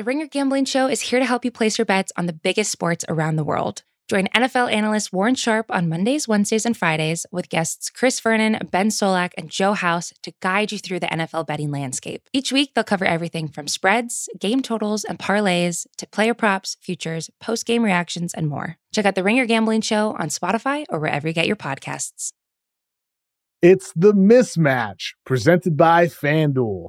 The Ringer Gambling Show is here to help you place your bets on the biggest sports around the world. Join NFL analyst Warren Sharp on Mondays, Wednesdays, and Fridays with guests Chris Vernon, Ben Solak, and Joe House to guide you through the NFL betting landscape. Each week, they'll cover everything from spreads, game totals, and parlays to player props, futures, post game reactions, and more. Check out The Ringer Gambling Show on Spotify or wherever you get your podcasts. It's the mismatch presented by FanDuel.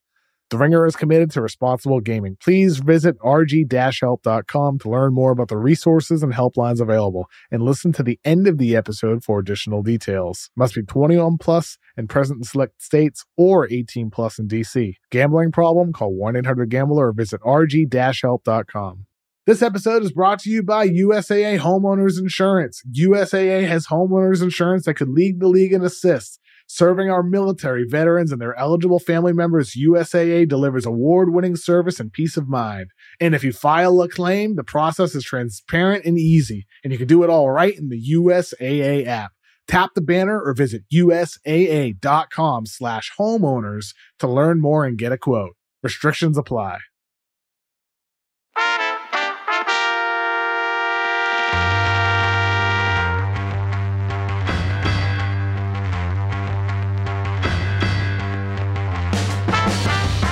The Ringer is committed to responsible gaming. Please visit rg-help.com to learn more about the resources and helplines available and listen to the end of the episode for additional details. Must be 21 plus and present in select states or 18 plus in DC. Gambling problem? Call 1-800-GAMBLER or visit rg-help.com. This episode is brought to you by USAA Homeowners Insurance. USAA has homeowners insurance that could lead the league in assists. Serving our military, veterans, and their eligible family members, USAA delivers award winning service and peace of mind. And if you file a claim, the process is transparent and easy, and you can do it all right in the USAA app. Tap the banner or visit usaa.com slash homeowners to learn more and get a quote. Restrictions apply.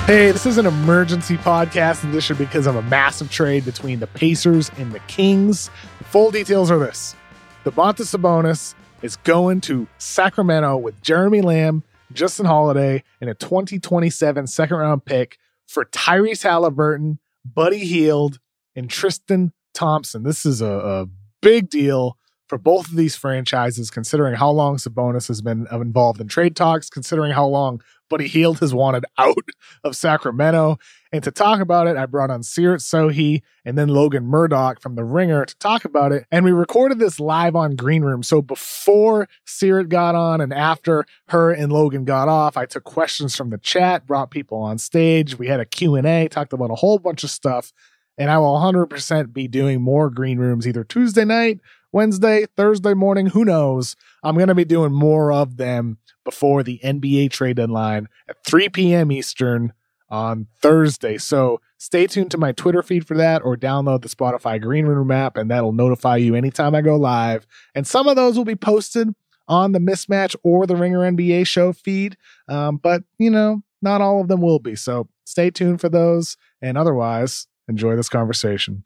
Hey, this is an emergency podcast edition because of a massive trade between the Pacers and the Kings. The full details are this Domantas Sabonis is going to Sacramento with Jeremy Lamb, Justin Holiday, and a 2027 second round pick for Tyrese Haliburton, Buddy Hield, and Tristan Thompson. This is a, a big deal for both of these franchises, considering how long Sabonis has been involved in trade talks, considering how long Buddy Hield has wanted out of Sacramento. And to talk about it, I brought on Seerat Sohi and then Logan Murdock from The Ringer to talk about it. And we recorded this live on Greenroom. So before Seerat got on and after her and Logan got off, I took questions from the chat, brought people on stage. We had a Q&A, talked about a whole bunch of stuff. And I will 100% be doing more Greenrooms either Tuesday night Wednesday, Thursday morning, who knows? I'm going to be doing more of them before the NBA trade deadline at 3 p.m. Eastern on Thursday. So stay tuned to my Twitter feed for that or download the Spotify Greenroom app, and that'll notify you anytime I go live. And some of those will be posted on the Mismatch or the Ringer NBA show feed. Um, but, you know, not all of them will be. So stay tuned for those. And otherwise, enjoy this conversation.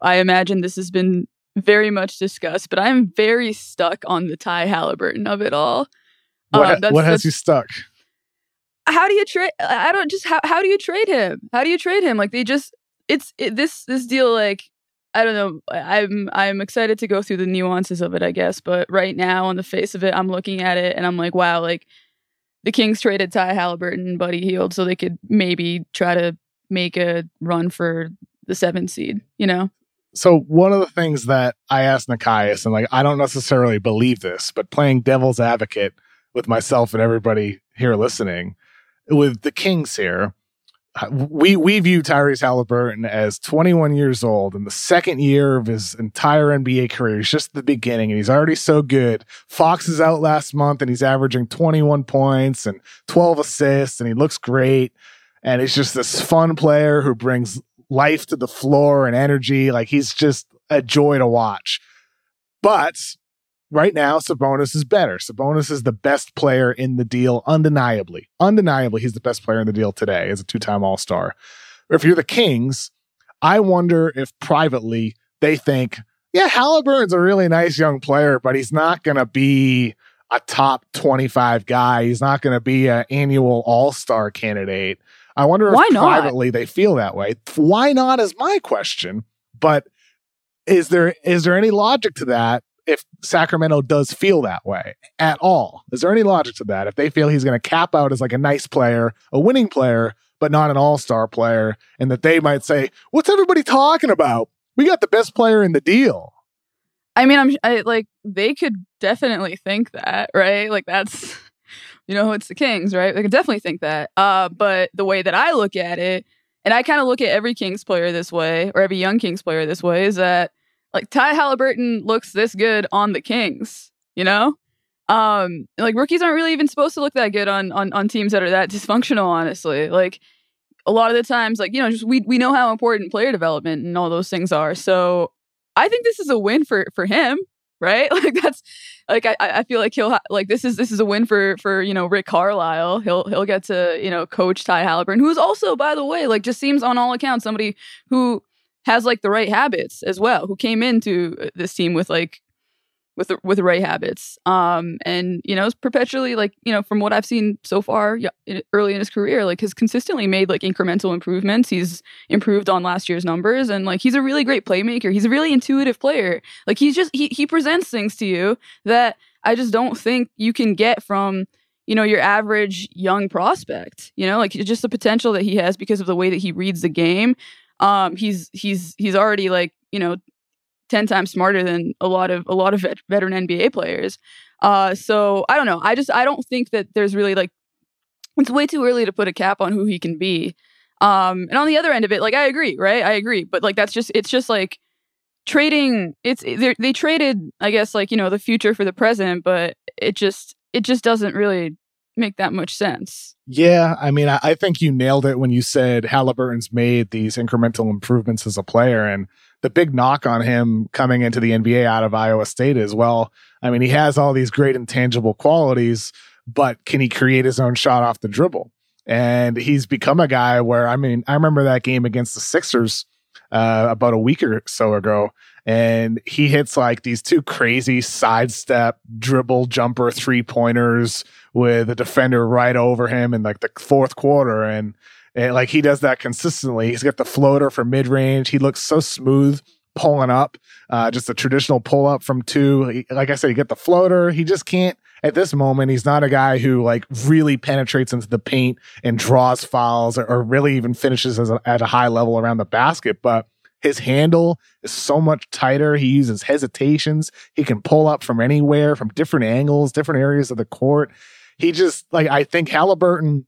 I imagine this has been very much discussed, but I'm very stuck on the Ty Haliburton of it all. What, um, that's, what has you stuck? How do you trade? I don't just how how do you trade him? How do you trade him? Like they just it's it, this this deal like I don't know. I'm I'm excited to go through the nuances of it, I guess. But right now, on the face of it, I'm looking at it and I'm like, wow, like the Kings traded Ty Haliburton and Buddy Hield so they could maybe try to make a run for the seventh seed. You know? So one of the things that I asked Nekias, and like I don't necessarily believe this, but playing devil's advocate with myself and everybody here listening, with the Kings here, uh, we we view Tyrese Haliburton as 21 years old in the second year of his entire NBA career. He's just the beginning, and he's already so good. Fox is out last month, and he's averaging 21 points and 12 assists, and he looks great. And he's just this fun player who brings life to the floor and energy. Like he's just a joy to watch. But right now, Sabonis is better. Sabonis is the best player in the deal, undeniably. Undeniably, he's the best player in the deal today as a two time All Star. If you're the Kings, I wonder if privately they think, yeah, Haliburton's a really nice young player, but he's not going to be a top 25 guy. He's not going to be an annual All Star candidate. I wonder Why if not? privately they feel that way. Why not is my question. But is there is there any logic to that if Sacramento does feel that way at all? Is there any logic to that? If they feel he's going to cap out as like a nice player, a winning player, but not an all star player, and that they might say, What's everybody talking about? We got the best player in the deal. I mean, I'm I, like, they could definitely think that, right? Like, that's, you know, it's the Kings, right? They could definitely think that. Uh, but the way that I look at it, and I kind of look at every Kings player this way, or every young Kings player this way, is that like Ty Haliburton looks this good on the Kings, you know? Um, like rookies aren't really even supposed to look that good on on on teams that are that dysfunctional, honestly. Like a lot of the times, like, you know, just we we know how important player development and all those things are. So I think this is a win for for him, right? Like that's like I I feel like he'll ha- like this is this is a win for for you know Rick Carlisle. He'll he'll get to you know coach Ty Haliburton, who's also by the way like just seems on all accounts somebody who has like the right habits as well. Who came into uh, this team with like with with right habits. Um, and you know, it's perpetually like you know from what I've seen so far, early in his career, like has consistently made like incremental improvements. He's improved on last year's numbers, and like he's a really great playmaker. He's a really intuitive player. Like he's just he he presents things to you that I just don't think you can get from you know your average young prospect. You know, like just the potential that he has because of the way that he reads the game. Um, he's he's he's already like you know 10 times smarter than a lot of a lot of vet- veteran NBA players. Uh, so I don't know. I just I don't think that there's really like it's way too early to put a cap on who he can be. Um, and on the other end of it, like I agree, right? I agree, but like that's just it's just like trading. It's they traded, I guess, like you know the future for the present, but it just it just doesn't really make that much sense. Yeah, I mean, I, I think you nailed it when you said Haliburton's made these incremental improvements as a player, and the big knock on him coming into the NBA out of Iowa State as well. I mean, he has all these great intangible qualities, but can he create his own shot off the dribble? And he's become a guy where, I mean, I remember that game against the Sixers uh, about a week or so ago, and he hits like these two crazy sidestep dribble jumper three pointers with a defender right over him in like the fourth quarter. And and like he does that consistently. He's got the floater for mid range. He looks so smooth pulling up, uh, just a traditional pull up from two. He, like I said, you get the floater. He just can't at this moment. He's not a guy who like really penetrates into the paint and draws fouls or, or really even finishes a, at a high level around the basket. But his handle is so much tighter. He uses hesitations. He can pull up from anywhere, from different angles, different areas of the court. He just like I think Haliburton,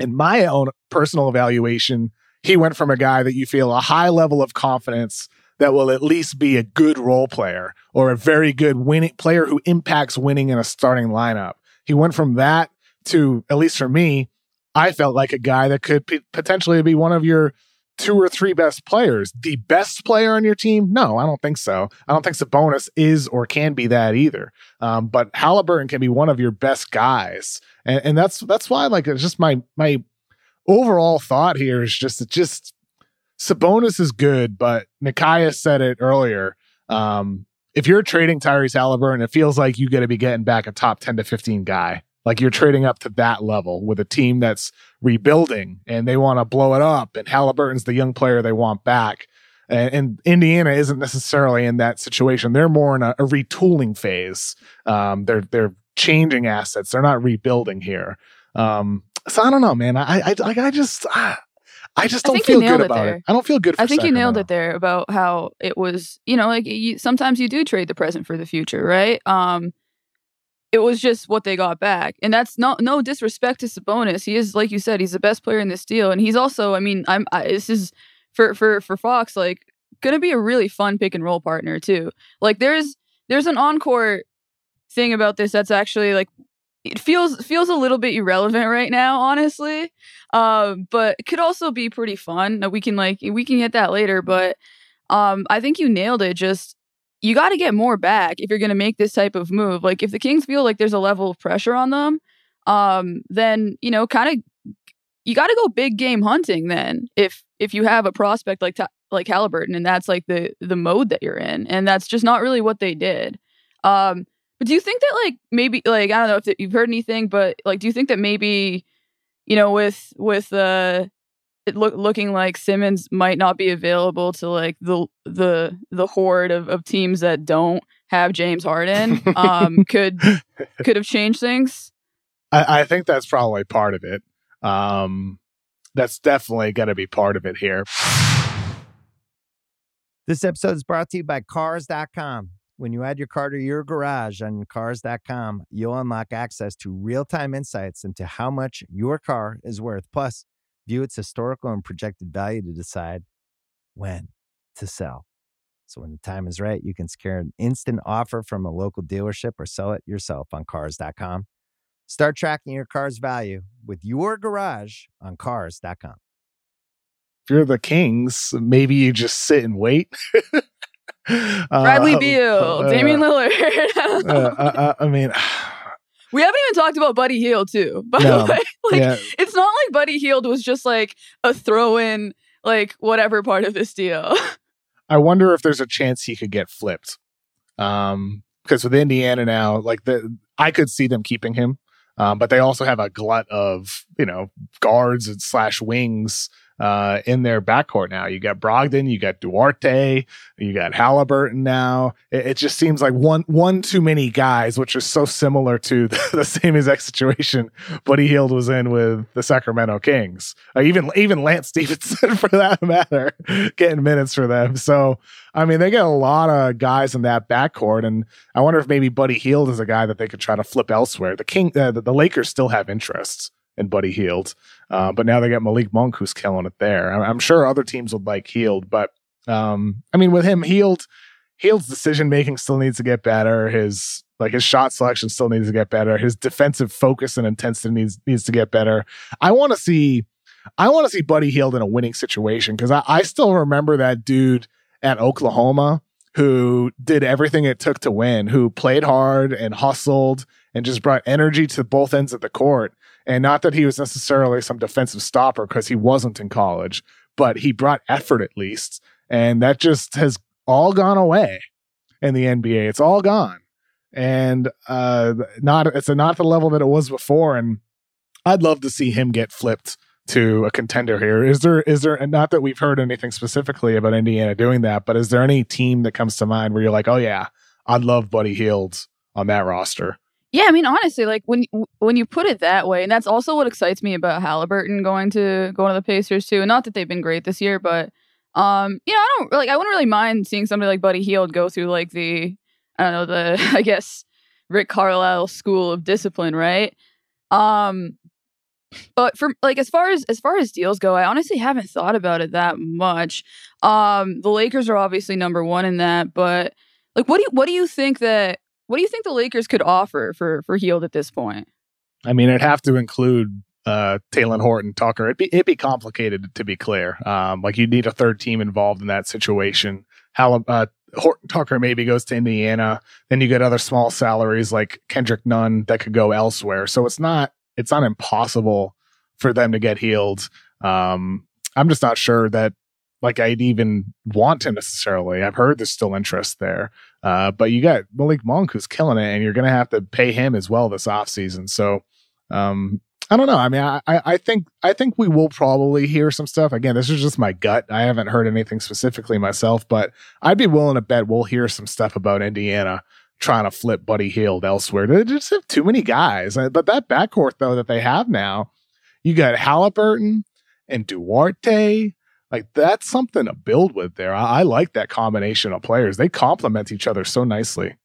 in my own personal evaluation, he went from a guy that you feel a high level of confidence that will at least be a good role player or a very good winning player who impacts winning in a starting lineup. He went from that to, at least for me, I felt like a guy that could p- potentially be one of your two or three best players. The best player on your team? No, I don't think so. I don't think Sabonis is or can be that either. Um, but Haliburton can be one of your best guys, and, and that's that's why like it's just my my overall thought here is just it just Sabonis is good, but Nekias said it earlier. Um, if you're trading Tyrese Haliburton, it feels like you got to be getting back a top 10 to 15 guy. Like you're trading up to that level with a team that's rebuilding and they want to blow it up. And Haliburton's the young player they want back. And, and Indiana isn't necessarily in that situation. They're more in a, a retooling phase. Um, they're they're changing assets. They're not rebuilding here. Um, so I don't know, man. I I I, I just. I, I just don't I feel good about it, it, I don't feel good. For the I think Sacramento. you nailed it there about how it was. You know, like you, sometimes you do trade the present for the future, right? Um, it was just what they got back. And that's not no disrespect to Sabonis. He is, like you said, he's the best player in this deal. And he's also, I mean, I'm I, this is for for for Fox, like gonna be a really fun pick and roll partner too. Like there's there's an encore thing about this that's actually like it feels feels a little bit irrelevant right now, honestly. Um, but it could also be pretty fun. We can like we can get that later, but um, I think you nailed it. Just you got to get more back if you're going to make this type of move. Like if the Kings feel like there's a level of pressure on them, um, then you know, kind of, you got to go big game hunting. Then if if you have a prospect like like Haliburton, and that's like the the mode that you're in, and that's just not really what they did. Um, but do you think that like maybe like I don't know if you've heard anything, but like do you think that maybe you know with with uh look, looking like Simmons might not be available to like the the the horde of, of teams that don't have James Harden um, could could have changed things. I, I, think that's probably part of it. Um, that's definitely going to be part of it here. This episode is brought to you by Cars.com. When you add your car to your garage on Cars.com, you'll unlock access to real time insights into how much your car is worth. Plus, view its historical and projected value to decide when to sell. So, when the time is right, you can secure an instant offer from a local dealership or sell it yourself on Cars.com. Start tracking your car's value with your garage on Cars.com. If you're the Kings, maybe you just sit and wait. Bradley uh, Beal, uh, Damian Lillard. uh, I mean, we haven't even talked about Buddy Hield too. By no, the way, like yeah. it's not like Buddy Hield was just like a throw-in, like whatever part of this deal. I wonder if there's a chance he could get flipped. Um, because with Indiana now, like the I could see them keeping him. Um, but they also have a glut of, you know, guards and slash wings uh, in their backcourt now. You got Brogdon, you got Duarte, you got Haliburton now. It, it, just seems like one one too many guys, which is so similar to the, the same exact situation Buddy Hield was in with the Sacramento Kings. Uh, even even Lance Stephenson, for that matter, getting minutes for them. So I mean, they get a lot of guys in that backcourt, and I wonder if maybe Buddy Hield is a guy that they could try to flip elsewhere. The King, uh, the, the Lakers still have interests and Buddy Hield. Uh, but now they got Malik Monk who's killing it there. I'm, sure other teams would like Hield, but um, I mean, with him, Hield, Hield's decision making still needs to get better. His like his shot selection still needs to get better. His defensive focus and intensity needs needs to get better. I want to see, I want to see Buddy Hield in a winning situation because I, I still remember that dude at Oklahoma who did everything it took to win, who played hard and hustled and just brought energy to both ends of the court. And not that he was necessarily some defensive stopper because he wasn't in college, but he brought effort at least. And that just has all gone away in the NBA. It's all gone. And uh not it's not the level that it was before. And I'd love to see him get flipped to a contender here. Is there is there and not that we've heard anything specifically about Indiana doing that, but is there any team that comes to mind where you're like, oh yeah, I'd love Buddy Hield on that roster? Yeah, I mean, honestly, like when when you put it that way, and that's also what excites me about Haliburton going to going to the Pacers too. Not that they've been great this year, but um, you know, I don't like I wouldn't really mind seeing somebody like Buddy Hield go through like the I don't know the I guess Rick Carlisle school of discipline, right? Um, but for like as far as as far as deals go, I honestly haven't thought about it that much. Um, the Lakers are obviously number one in that, but like, what do you what do you think that what do you think the Lakers could offer for for Hield at this point? I mean, it'd have to include uh Talen Horton Tucker. It'd be it'd be complicated to be clear. Um, like you need a third team involved in that situation. How uh, Horton Tucker maybe goes to Indiana. Then you get other small salaries like Kendrick Nunn that could go elsewhere. So it's not it's not impossible for them to get Hield. Um, I'm just not sure that like I'd even want him necessarily. I've heard there's still interest there. Uh, but you got Malik Monk who's killing it, and you're going to have to pay him as well this offseason. So um, I don't know. I mean, I, I think I think we will probably hear some stuff. Again, this is just my gut. I haven't heard anything specifically myself, but I'd be willing to bet we'll hear some stuff about Indiana trying to flip Buddy Hield elsewhere. They just have too many guys. Uh, but that backcourt though that they have now, you got Haliburton and Duarte like that's something to build with there. I, I like that combination of players. They complement each other so nicely.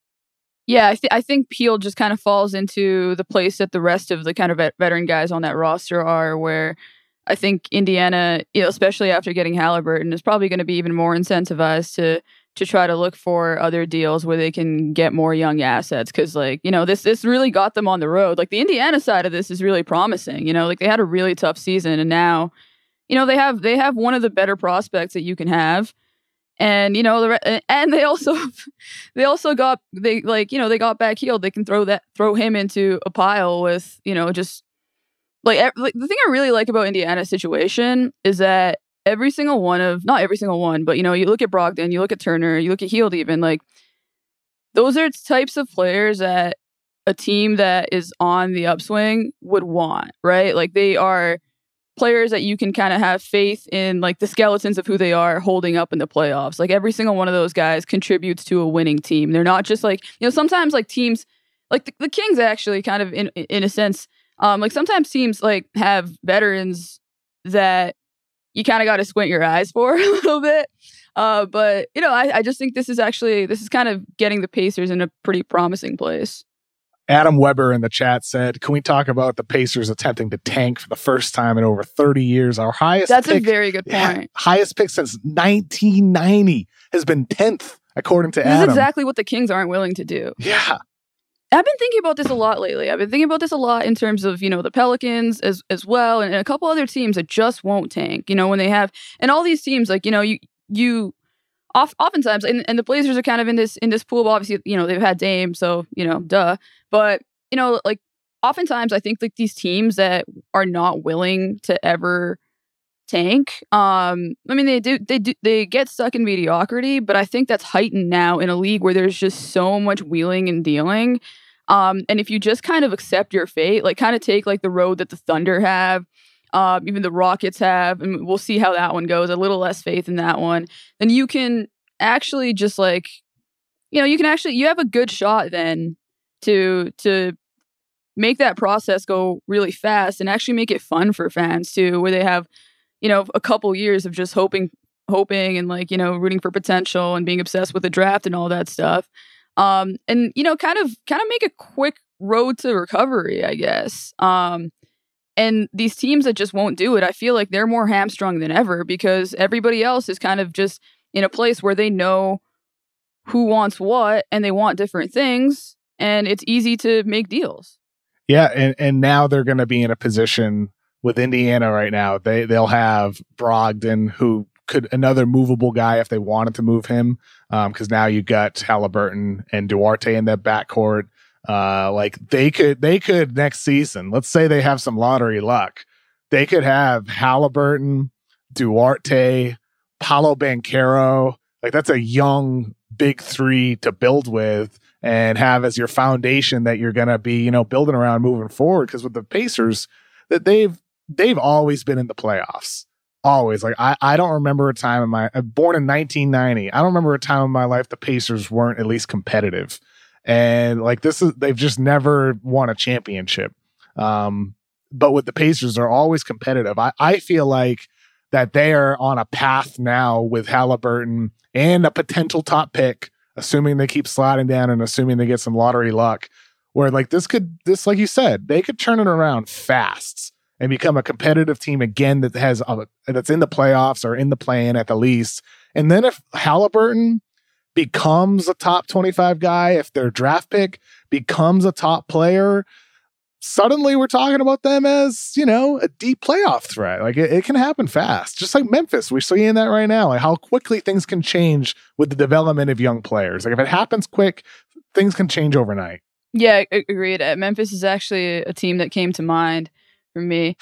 Yeah, I, th- I think Hield just kind of falls into the place that the rest of the kind of vet- veteran guys on that roster are, where I think Indiana, you know, especially after getting Haliburton, is probably going to be even more incentivized to to try to look for other deals where they can get more young assets. Because like you know, this this really got them on the road. Like the Indiana side of this is really promising. You know, like they had a really tough season, and now you know they have they have one of the better prospects that you can have. And you know the and they also they also got they like you know they got back Hield. They can throw that throw him into a pile with you know just like, like the thing i really like about indiana's situation is that every single one of not every single one but you know you look at brogdon you look at turner you look at Hield even like those are types of players that a team that is on the upswing would want right? Like they are players that you can kind of have faith in like the skeletons of who they are holding up in the playoffs. Like every single one of those guys contributes to a winning team. They're not just like, you know, sometimes like teams like the, the Kings actually kind of in in a sense um like sometimes teams like have veterans that you kind of got to squint your eyes for a little bit. Uh, but you know, I, I just think this is actually this is kind of getting the Pacers in a pretty promising place. Adam Weber in the chat said, "Can we talk about the Pacers attempting to tank for the first time in over 30 years? Our highest That's pick, a very good point. yeah, highest pick since 1990 has been 10th, according to this Adam. is exactly what the Kings aren't willing to do. yeah, I've been thinking about this a lot lately. I've been thinking about this a lot in terms of, you know, the Pelicans as as well and, and a couple other teams that just won't tank, you know, when they have and all these teams like, you know, you you off, oftentimes and, and the Blazers are kind of in this in this pool, obviously, you know, they've had Dame, so, you know, duh. But, you know, like oftentimes I think like these teams that are not willing to ever tank um i mean they do they do they get stuck in mediocrity but i think that's heightened now in a league where there's just so much wheeling and dealing um and if you just kind of accept your fate like kind of take like the road that the thunder have um even the rockets have and we'll see how that one goes. A little less faith in that one. Then you can actually just like you know you can actually you have a good shot then to to make that process go really fast and actually make it fun for fans too where they have you know a couple years of just hoping hoping and like you know rooting for potential and being obsessed with the draft and all that stuff. Um and you know kind of kind of make a quick road to recovery i guess. Um and these teams that just won't do it i feel like they're more hamstrung than ever because everybody else is kind of just in a place where they know who wants what and they want different things and it's easy to make deals yeah, and and now they're going to be in a position with Indiana right now. They they'll have Brogdon, who could another movable guy if they wanted to move him, um, because now you've got Haliburton and Duarte in that backcourt. Uh, like they could they could next season. Let's say they have some lottery luck. They could have Haliburton, Duarte, Paolo Banchero. Like that's a young big three to build with and have as your foundation that you're going to be, you know, building around moving forward. Because with the Pacers, that they've they've always been in the playoffs, always. Like I I don't remember a time in my I'm born in 1990. I don't remember a time in my life the Pacers weren't at least competitive, and like this is they've just never won a championship. Um, but with the Pacers, they're always competitive. I I feel like that they are on a path now with Haliburton and a potential top pick assuming they keep sliding down and assuming they get some lottery luck, where like this could this like you said they could turn it around fast and become a competitive team again that has a, that's in the playoffs or in the play-in at the least. And then if Haliburton becomes a top 25 guy, if their draft pick becomes a top player, suddenly we're talking about them as, you know, a deep playoff threat. Like it, it, can happen fast, just like Memphis. We're seeing that right now, like how quickly things can change with the development of young players. Like if it happens quick, things can change overnight. Yeah, agreed. Uh, Memphis is actually a team that came to mind for me.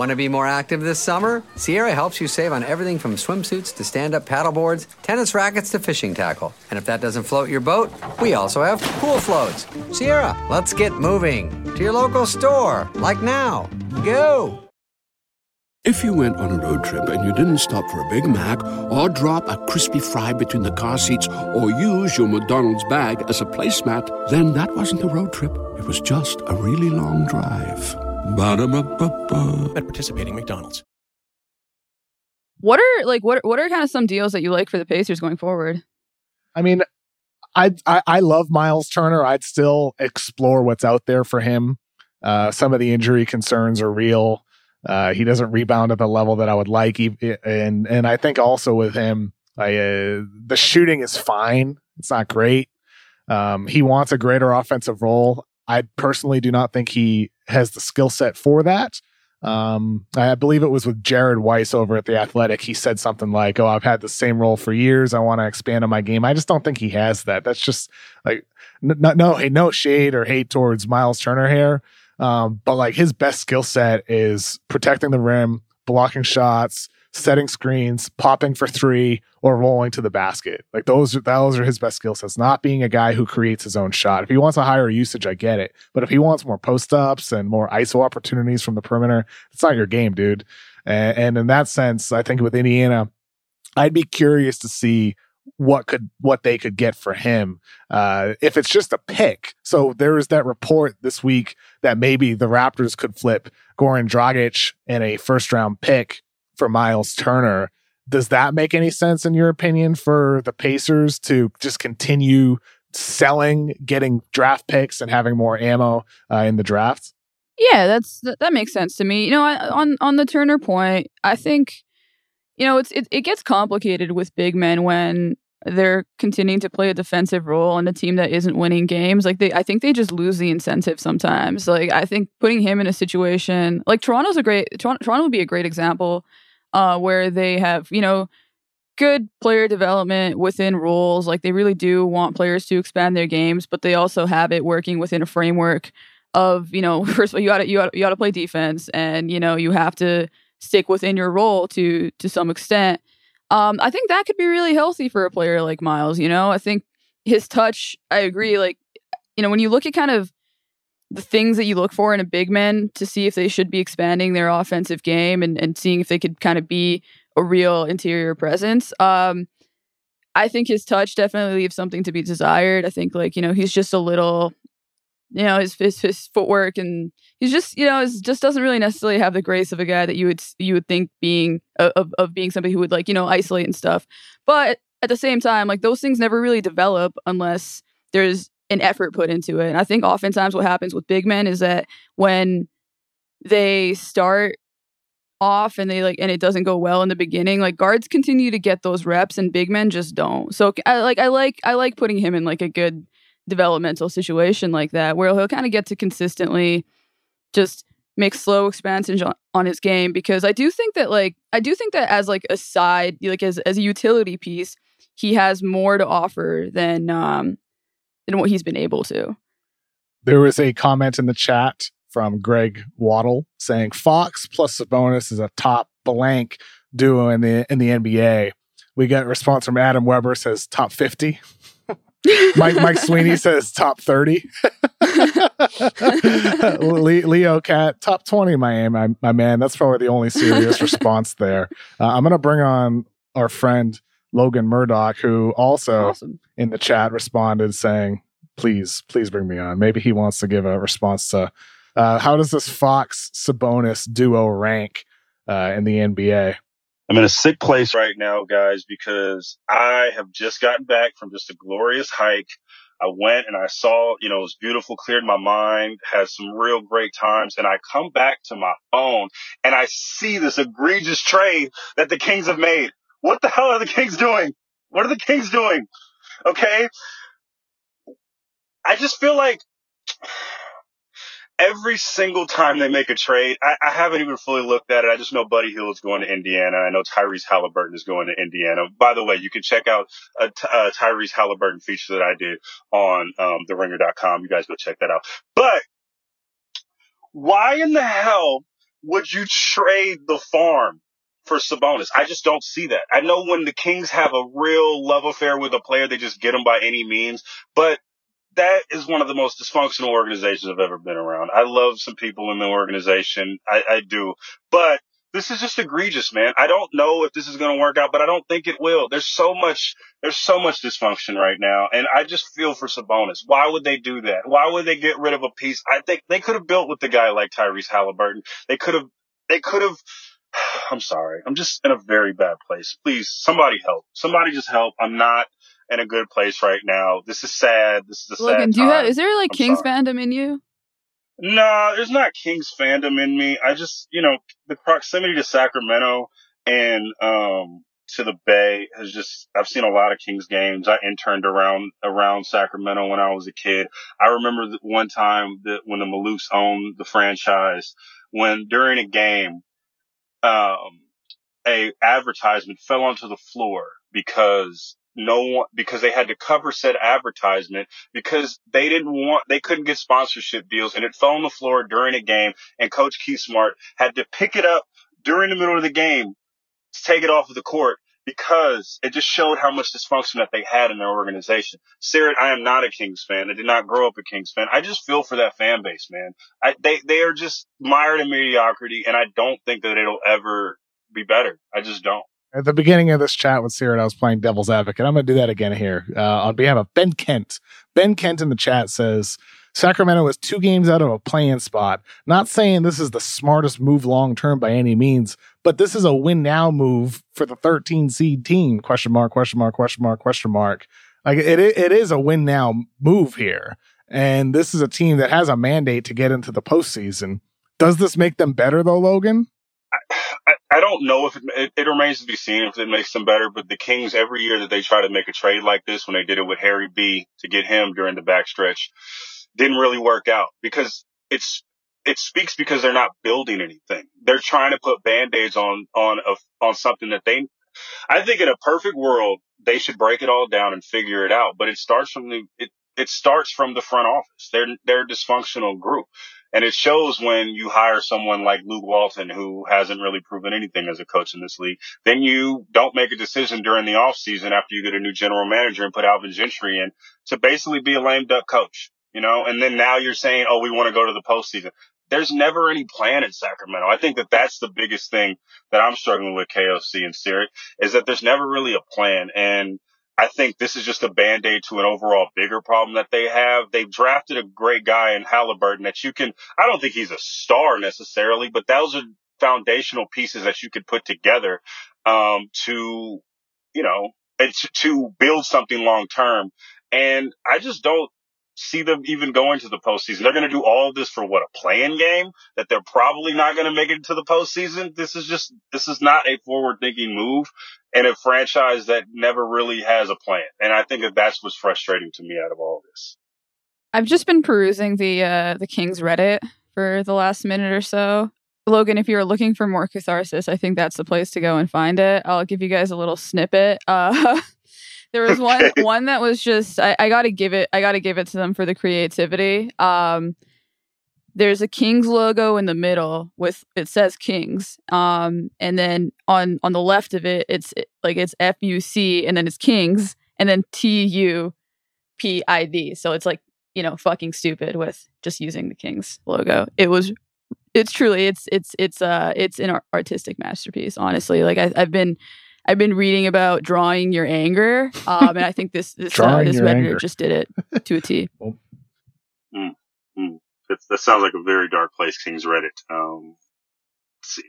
Want to be more active this summer? Sierra helps you save on everything from swimsuits to stand up paddleboards, tennis rackets to fishing tackle. And if that doesn't float your boat, we also have pool floats. Sierra, let's get moving to your local store, like now. Go! If you went on a road trip and you didn't stop for a Big Mac or drop a crispy fry between the car seats or use your McDonald's bag as a placemat, then that wasn't a road trip. It was just a really long drive. Ba-da-ba-ba-ba. At participating McDonald's. What are like what what are kind of some deals that you like for the Pacers going forward? I mean, I I, I love Miles Turner. I'd still explore what's out there for him. Uh, some of the injury concerns are real. Uh, he doesn't rebound at the level that I would like, and and I think also with him, I, uh, the shooting is fine. It's not great. Um, he wants a greater offensive role. I personally do not think he has the skill set for that. Um, I believe it was with Jared Weiss over at the Athletic. He said something like, "Oh, I've had the same role for years. I want to expand on my game." I just don't think he has that. That's just like no, no, hey, no shade or hate towards Miles Turner here, um, but like his best skill set is protecting the rim, blocking shots, setting screens, popping for three, or rolling to the basket. Like those, those are his best skill sets. Not being a guy who creates his own shot. If he wants a higher usage, I get it. But if he wants more post ups and more ISO opportunities from the perimeter, it's not your game, dude. And, and in that sense, I think with Indiana, I'd be curious to see what could what they could get for him uh, if it's just a pick. So there was that report this week that maybe the Raptors could flip Goran Dragic and a first round pick for Miles Turner. Does that make any sense in your opinion for the Pacers to just continue selling, getting draft picks, and having more ammo uh, in the draft? Yeah, that's that, makes sense to me. You know, on on the Turner point, I think you know it's it, it gets complicated with big men when they're continuing to play a defensive role on a team that isn't winning games. Like they, I think they just lose the incentive sometimes. Like I think putting him in a situation like Toronto's a great Toronto would be a great example uh, where they have you know good player development within rules. Like they really do want players to expand their games, but they also have it working within a framework of you know first of all you got to you got you got to play defense and you know you have to stick within your role to to some extent um i think that could be really healthy for a player like miles you know i think his touch i agree like you know when you look at kind of the things that you look for in a big man to see if they should be expanding their offensive game and, and seeing if they could kind of be a real interior presence um I think his touch definitely leaves something to be desired. I think like, you know, he's just a little you know his, his his footwork and he's just you know just doesn't really necessarily have the grace of a guy that you would you would think being of of being somebody who would like you know isolate and stuff but at the same time like those things never really develop unless there's an effort put into it. And i think oftentimes what happens with big men is that when they start off and they like and it doesn't go well in the beginning like guards continue to get those reps and big men just don't. So i like i like i like putting him in like a good developmental situation like that where he'll kind of get to consistently just make slow expansions on his game because I do think that like I do think that as like a side like as as a utility piece he has more to offer than um than what he's been able to. There was a comment in the chat from Greg Waddle saying Fox plus Sabonis is a top blank duo in the in the NBA. We got a response from Adam Weber says top 50. Mike Mike Sweeney says top 30. Leo Cat, top 20, my, my, my man. That's probably the only serious response there. Uh, I'm going to bring on our friend Logan Murdock, who also awesome. in the chat responded saying, please, please bring me on. Maybe he wants to give a response to uh, how does this Fox Sabonis duo rank uh, in the NBA? I'm in a sick place right now, guys, because I have just gotten back from just a glorious hike. I went and I saw, you know, it was beautiful, cleared my mind, had some real great times. And I come back to my phone and I see this egregious trade that the Kings have made. What the hell are the Kings doing? What are the Kings doing? Okay. I just feel like every single time they make a trade, I, I, haven't even fully looked at it. I just know Buddy Hield is going to Indiana. I know Tyrese Haliburton is going to Indiana. By the way, you can check out a, a Tyrese Haliburton feature that I did on um, TheRinger.com. You guys go check that out. But why in the hell would you trade the farm for Sabonis? I just don't see that. I know when the Kings have a real love affair with a player, they just get him by any means. But that is one of the most dysfunctional organizations I've ever been around. I love some people in the organization. I, I do. But this is just egregious, man. I don't know if this is going to work out, but I don't think it will. There's so much, there's so much dysfunction right now. And I just feel for Sabonis. Why would they do that? Why would they get rid of a piece? I think they could have built with the guy like Tyrese Haliburton. They could have, they could have, I'm sorry. I'm just in a very bad place. Please, somebody help. Somebody just help. I'm not, in a good place right now. This is sad. This is a Logan, sad do you have? Is there like I'm Kings sorry. fandom in you? No, there's not Kings fandom in me. I just, you know, the proximity to Sacramento and um to the Bay has just. I've seen a lot of Kings games. I interned around around Sacramento when I was a kid. I remember one time that when the Maloofs owned the franchise, when during a game, um, a advertisement fell onto the floor because no one because they had to cover said advertisement because they didn't want they couldn't get sponsorship deals and it fell on the floor during a game and coach Keith Smart had to pick it up during the middle of the game to take it off of the court because it just showed how much dysfunction that they had in their organization. Sarah, I am not a Kings fan. I did not grow up a Kings fan. I just feel for that fan base, man. I, they, they are just mired in mediocrity and I don't think that it'll ever be better. I just don't. At the beginning of this chat with Seerat, I was playing devil's advocate. I'm going to do that again here uh, on behalf of Ben Kent. Ben Kent in the chat says Sacramento is two games out of a playing spot. Not saying this is the smartest move long term by any means, but this is a win now move for the 13 seed team. Question mark, question mark, question mark, question mark. Like it, it is a win now move here. And this is a team that has a mandate to get into the postseason. Does this make them better though, Logan? I, I don't know if it, it, it, remains to be seen if it makes them better, but the Kings every year that they try to make a trade like this, when they did it with Harry B to get him during the backstretch, didn't really work out because it's it speaks because they're not building anything. They're trying to put band-aids on on a, on something that they I think in a perfect world they should break it all down and figure it out, but it starts from the it it starts from the front office. They're they're a dysfunctional group. And it shows when you hire someone like Luke Walton, who hasn't really proven anything as a coach in this league. Then you don't make a decision during the offseason after you get a new general manager and put Alvin Gentry in to basically be a lame duck coach, you know? And then now you're saying, oh, we want to go to the postseason. There's never any plan in Sacramento. I think that that's the biggest thing that I'm struggling with KOC and Seerat is that there's never really a plan. And I think this is just a band aid to an overall bigger problem that they have. They've drafted a great guy in Haliburton that you can, I don't think he's a star necessarily, but those are foundational pieces that you could put together, um, to, you know, to build something long term. And I just don't see them even going to the postseason. They're going to do all of this for what a playing game that they're probably not going to make it to the postseason. This is just this is not a forward thinking move and a franchise that never really has a plan. And I think that that's what's frustrating to me out of all this. I've just been perusing the uh, the Kings Reddit for the last minute or so. Logan, if you're looking for more catharsis, I think that's the place to go and find it. I'll give you guys a little snippet. Uh, there was one one that was just I, I gotta give it I gotta give it to them for the creativity. Um there's a Kings logo in the middle with it says Kings. Um and then on on the left of it it's like it's F U C and then it's Kings and then T U P I D. So it's like, you know, fucking stupid with just using the Kings logo. It was it's truly it's it's it's uh it's an artistic masterpiece honestly like I, i've been I've been reading about drawing your anger, um, and I think this this uh, this redditor anger. just did it to a T. mm, mm. that sounds like a very dark place, King's Reddit. Um,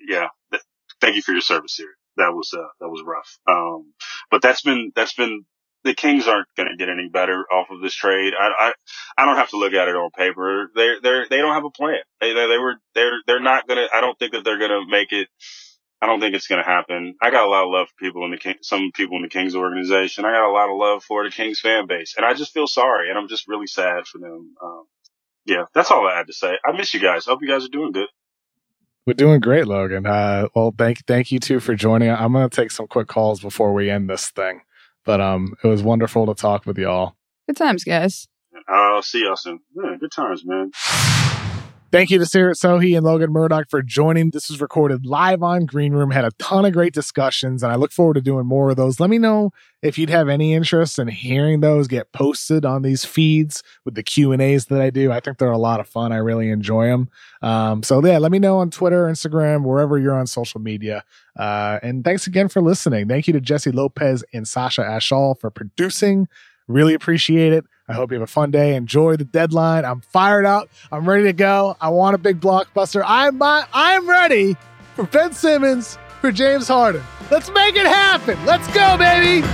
yeah, th- thank you for your service here. That was uh, that was rough. Um, but that's been that's been the Kings aren't going to get any better off of this trade. I, I, I don't have to look at it on paper. They're, they're, they don't have a plan. They, they, they were, they're, they're not going to, I don't think that they're going to make it I don't think it's going to happen. I got a lot of love for people in the King, some people in the Kings organization. I got a lot of love for the Kings fan base, and I just feel sorry, and I'm just really sad for them. Um, yeah, that's all I had to say. I miss you guys. Hope you guys are doing good. We're doing great, Logan. Uh, well, thank thank you too for joining. I'm going to take some quick calls before we end this thing, but um, it was wonderful to talk with y'all. Good times, guys. I'll see y'all soon. Yeah, good times, man. Thank you to Seerat Sohi and Logan Murdock for joining. This was recorded live on Greenroom. Had a ton of great discussions, and I look forward to doing more of those. Let me know if you'd have any interest in hearing those get posted on these feeds with the Q and A's that I do. I think they're a lot of fun. I really enjoy them. Um, so yeah, let me know on Twitter, Instagram, wherever you're on social media. Uh, and thanks again for listening. Thank you to Jessie Lopez and Sasha Ashall for producing. Really appreciate it. I hope you have a fun day. Enjoy the deadline. I'm fired up. I'm ready to go. I want a big blockbuster. I'm I'm ready for Ben Simmons for James Harden. Let's make it happen. Let's go, baby.